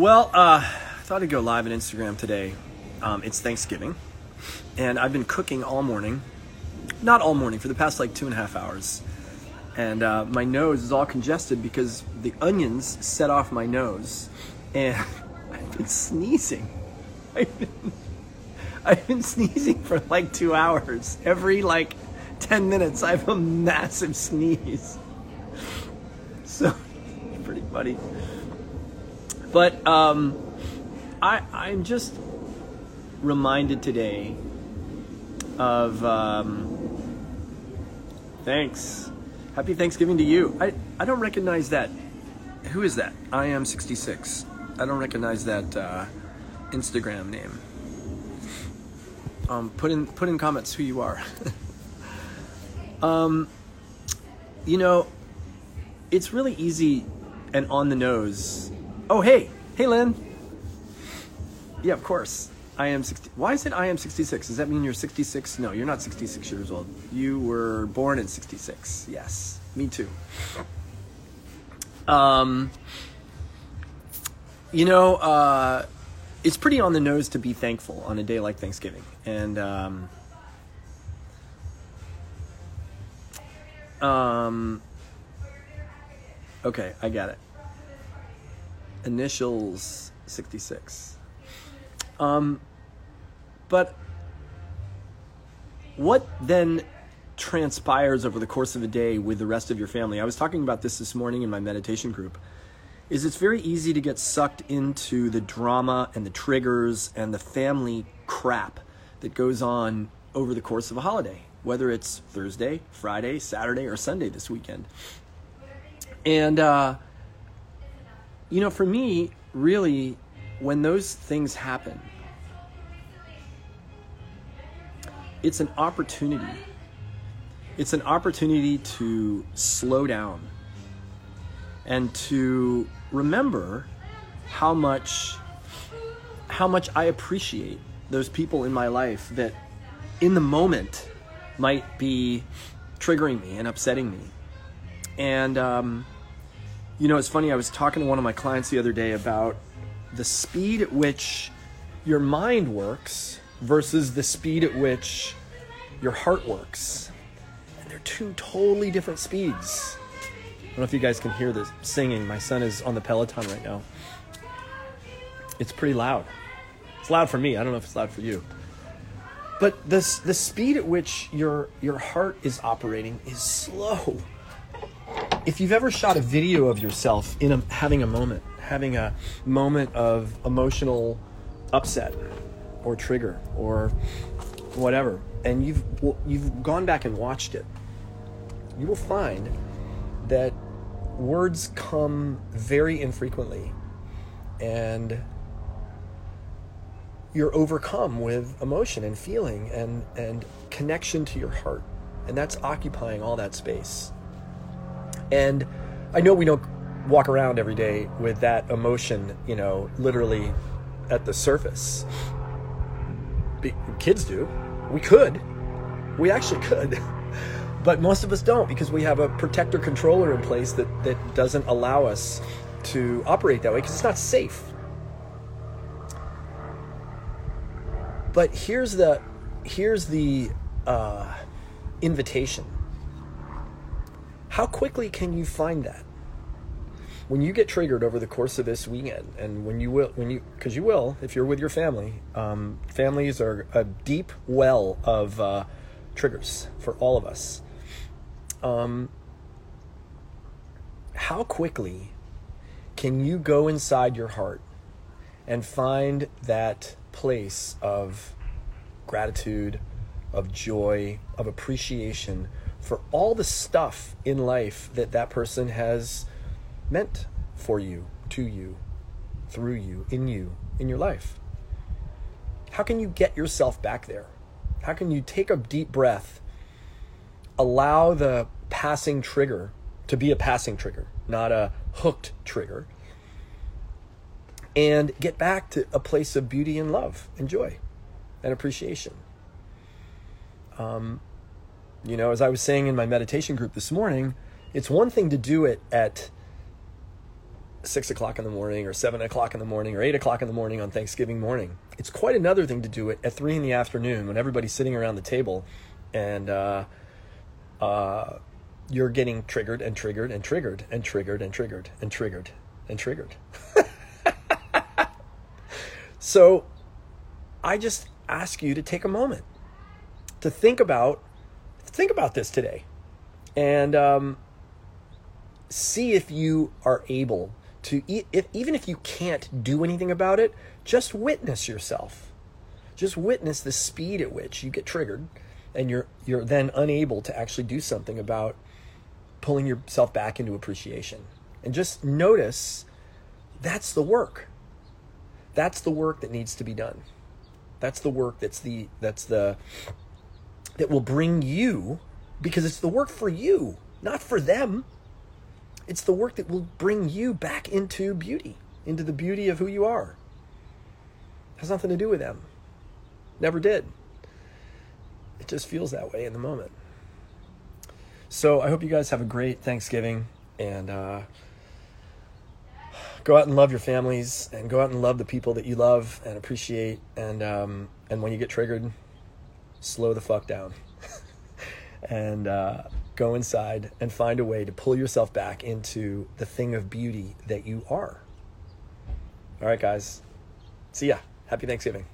Well, uh, I thought I'd go live on Instagram today. Um, it's Thanksgiving, and I've been cooking all morning. Not all morning, for the past like two and a half hours. And uh, my nose is all congested because the onions set off my nose, and I've been sneezing. I've been, I've been sneezing for like two hours. Every like 10 minutes, I have a massive sneeze. So, pretty funny. But um, I, I'm just reminded today of um, thanks. Happy Thanksgiving to you. I, I don't recognize that. Who is that? I am 66. I don't recognize that uh, Instagram name. Um, put in put in comments who you are. um, you know, it's really easy and on the nose. Oh hey, hey Lynn. Yeah, of course. I am 60. Why is it I am 66? Does that mean you're 66? No, you're not 66 years old. You were born in 66. Yes, me too. Um, you know, uh, it's pretty on the nose to be thankful on a day like Thanksgiving. And, um, um, okay, I got it. Initials 66. Um, but what then transpires over the course of a day with the rest of your family? I was talking about this this morning in my meditation group. Is it's very easy to get sucked into the drama and the triggers and the family crap that goes on over the course of a holiday, whether it's Thursday, Friday, Saturday, or Sunday this weekend. And, uh, you know, for me, really, when those things happen, it's an opportunity. It's an opportunity to slow down and to remember how much how much I appreciate those people in my life that in the moment might be triggering me and upsetting me. And um, you know, it's funny. I was talking to one of my clients the other day about the speed at which your mind works versus the speed at which your heart works. And they're two totally different speeds. I don't know if you guys can hear this singing. My son is on the Peloton right now. It's pretty loud. It's loud for me. I don't know if it's loud for you. But the, the speed at which your, your heart is operating is slow. If you've ever shot a video of yourself in a, having a moment, having a moment of emotional upset or trigger or whatever, and you've you've gone back and watched it, you will find that words come very infrequently, and you're overcome with emotion and feeling and and connection to your heart, and that's occupying all that space. And I know we don't walk around every day with that emotion, you know, literally at the surface. Kids do. We could. We actually could. but most of us don't because we have a protector controller in place that, that doesn't allow us to operate that way because it's not safe. But here's the here's the uh, invitation. How quickly can you find that? when you get triggered over the course of this weekend, and when you will, when you, because you will, if you're with your family, um, families are a deep well of uh, triggers for all of us. Um, how quickly can you go inside your heart and find that place of gratitude, of joy, of appreciation for all the stuff in life that that person has meant for you, to you, through you, in you, in your life. How can you get yourself back there? How can you take a deep breath, allow the passing trigger to be a passing trigger, not a hooked trigger, and get back to a place of beauty and love and joy and appreciation? Um, you know, as I was saying in my meditation group this morning, it's one thing to do it at six o'clock in the morning or seven o'clock in the morning or eight o'clock in the morning on Thanksgiving morning. It's quite another thing to do it at three in the afternoon when everybody's sitting around the table and uh, uh, you're getting triggered and triggered and triggered and triggered and triggered and triggered and triggered. so I just ask you to take a moment to think about think about this today. And um, see if you are able to if, even if you can't do anything about it just witness yourself. Just witness the speed at which you get triggered and you're you're then unable to actually do something about pulling yourself back into appreciation. And just notice that's the work. That's the work that needs to be done. That's the work that's the that's the that will bring you because it's the work for you not for them it's the work that will bring you back into beauty, into the beauty of who you are. It has nothing to do with them. Never did. It just feels that way in the moment. So I hope you guys have a great Thanksgiving and uh, go out and love your families and go out and love the people that you love and appreciate. And um, and when you get triggered, slow the fuck down. and uh, go inside and find a way to pull yourself back into the thing of beauty that you are. All right, guys. See ya. Happy Thanksgiving.